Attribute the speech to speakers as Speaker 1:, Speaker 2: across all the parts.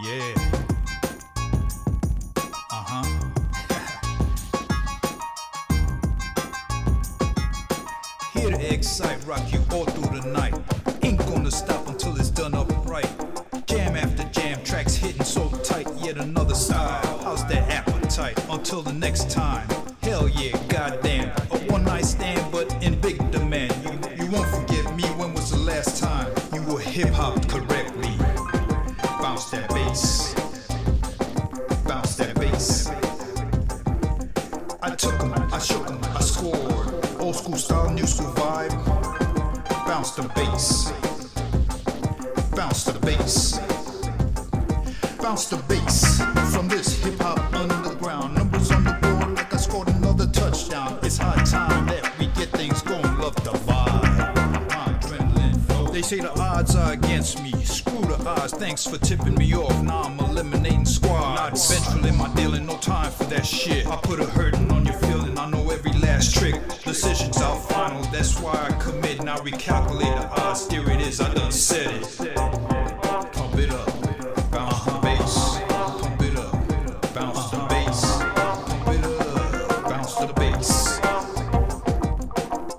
Speaker 1: Yeah. Uh huh. Here to excite, rock you all through the night. Ain't gonna stop until it's done upright. Jam after jam, tracks hitting so tight. Yet another style. How's that appetite? Until the next time. Hell yeah, goddamn. A one night stand, but in big demand. You, you won't forget me. When was the last time you were hip hop Old school style, new school vibe. Bounce the bass. Bounce to the bass. Bounce the bass. From this hip hop underground. Numbers on the board like I scored another touchdown. It's high time that we get things going. Love the vibe. They say the odds are against me. Screw the odds. Thanks for tipping me off. Now I'm eliminating squads. Not venturing my dealing. No time for that shit. I put a hurting on Decisions are final. That's why I commit. and I recalculate the odds. There it is. I done said it. Pump it up. Bounce to the bass. Pump it up. Bounce to the bass. Pump it up. Bounce to the bass.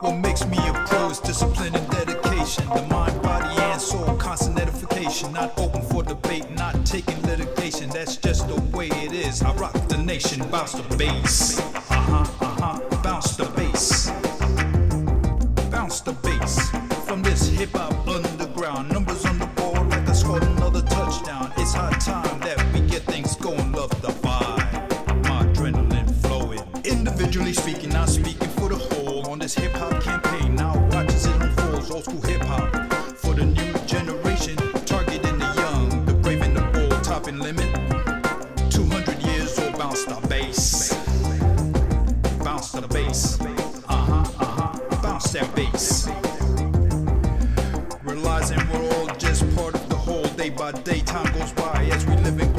Speaker 1: What makes me a pro is discipline and dedication. The mind, body, and soul, constant edification. Not open for debate, not taking litigation. That's just the way it is. I rock the nation, bounce the bass. Uh huh, Individually speaking, not speaking for the whole. On this hip hop campaign, now watch as it unfolds. Old school hip hop for the new generation, targeting the young, the brave and the bold, topping limit. 200 years old, bounce the bass. Bounce the bass. Uh huh, uh huh. Bounce that bass. Realizing we're all just part of the whole. Day by day, time goes by as we live and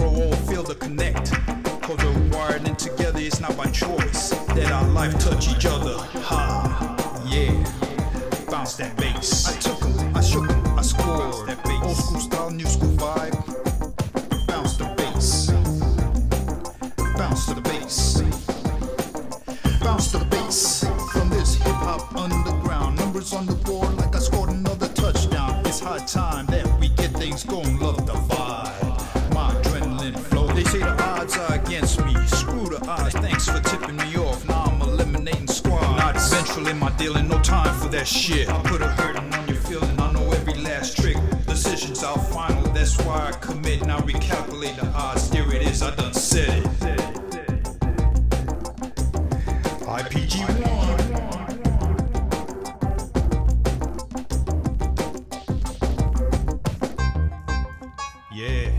Speaker 1: that bass. I took 'em, I shook 'em, I scored. That bass. Old school style, new school vibe. Bounce the bass. Bounce to the bass. Bounce to the bass. From this hip hop underground. Numbers on the board like I scored another touchdown. It's high time that we get things going. Love the vibe. My adrenaline flow. They say the odds are against me. Screw the odds. That shit. I put a hurting on your feeling. I know every last trick. Decisions are final. That's why I commit. Now recalculate the odds. There it is. I done said it. IPG one. Yeah.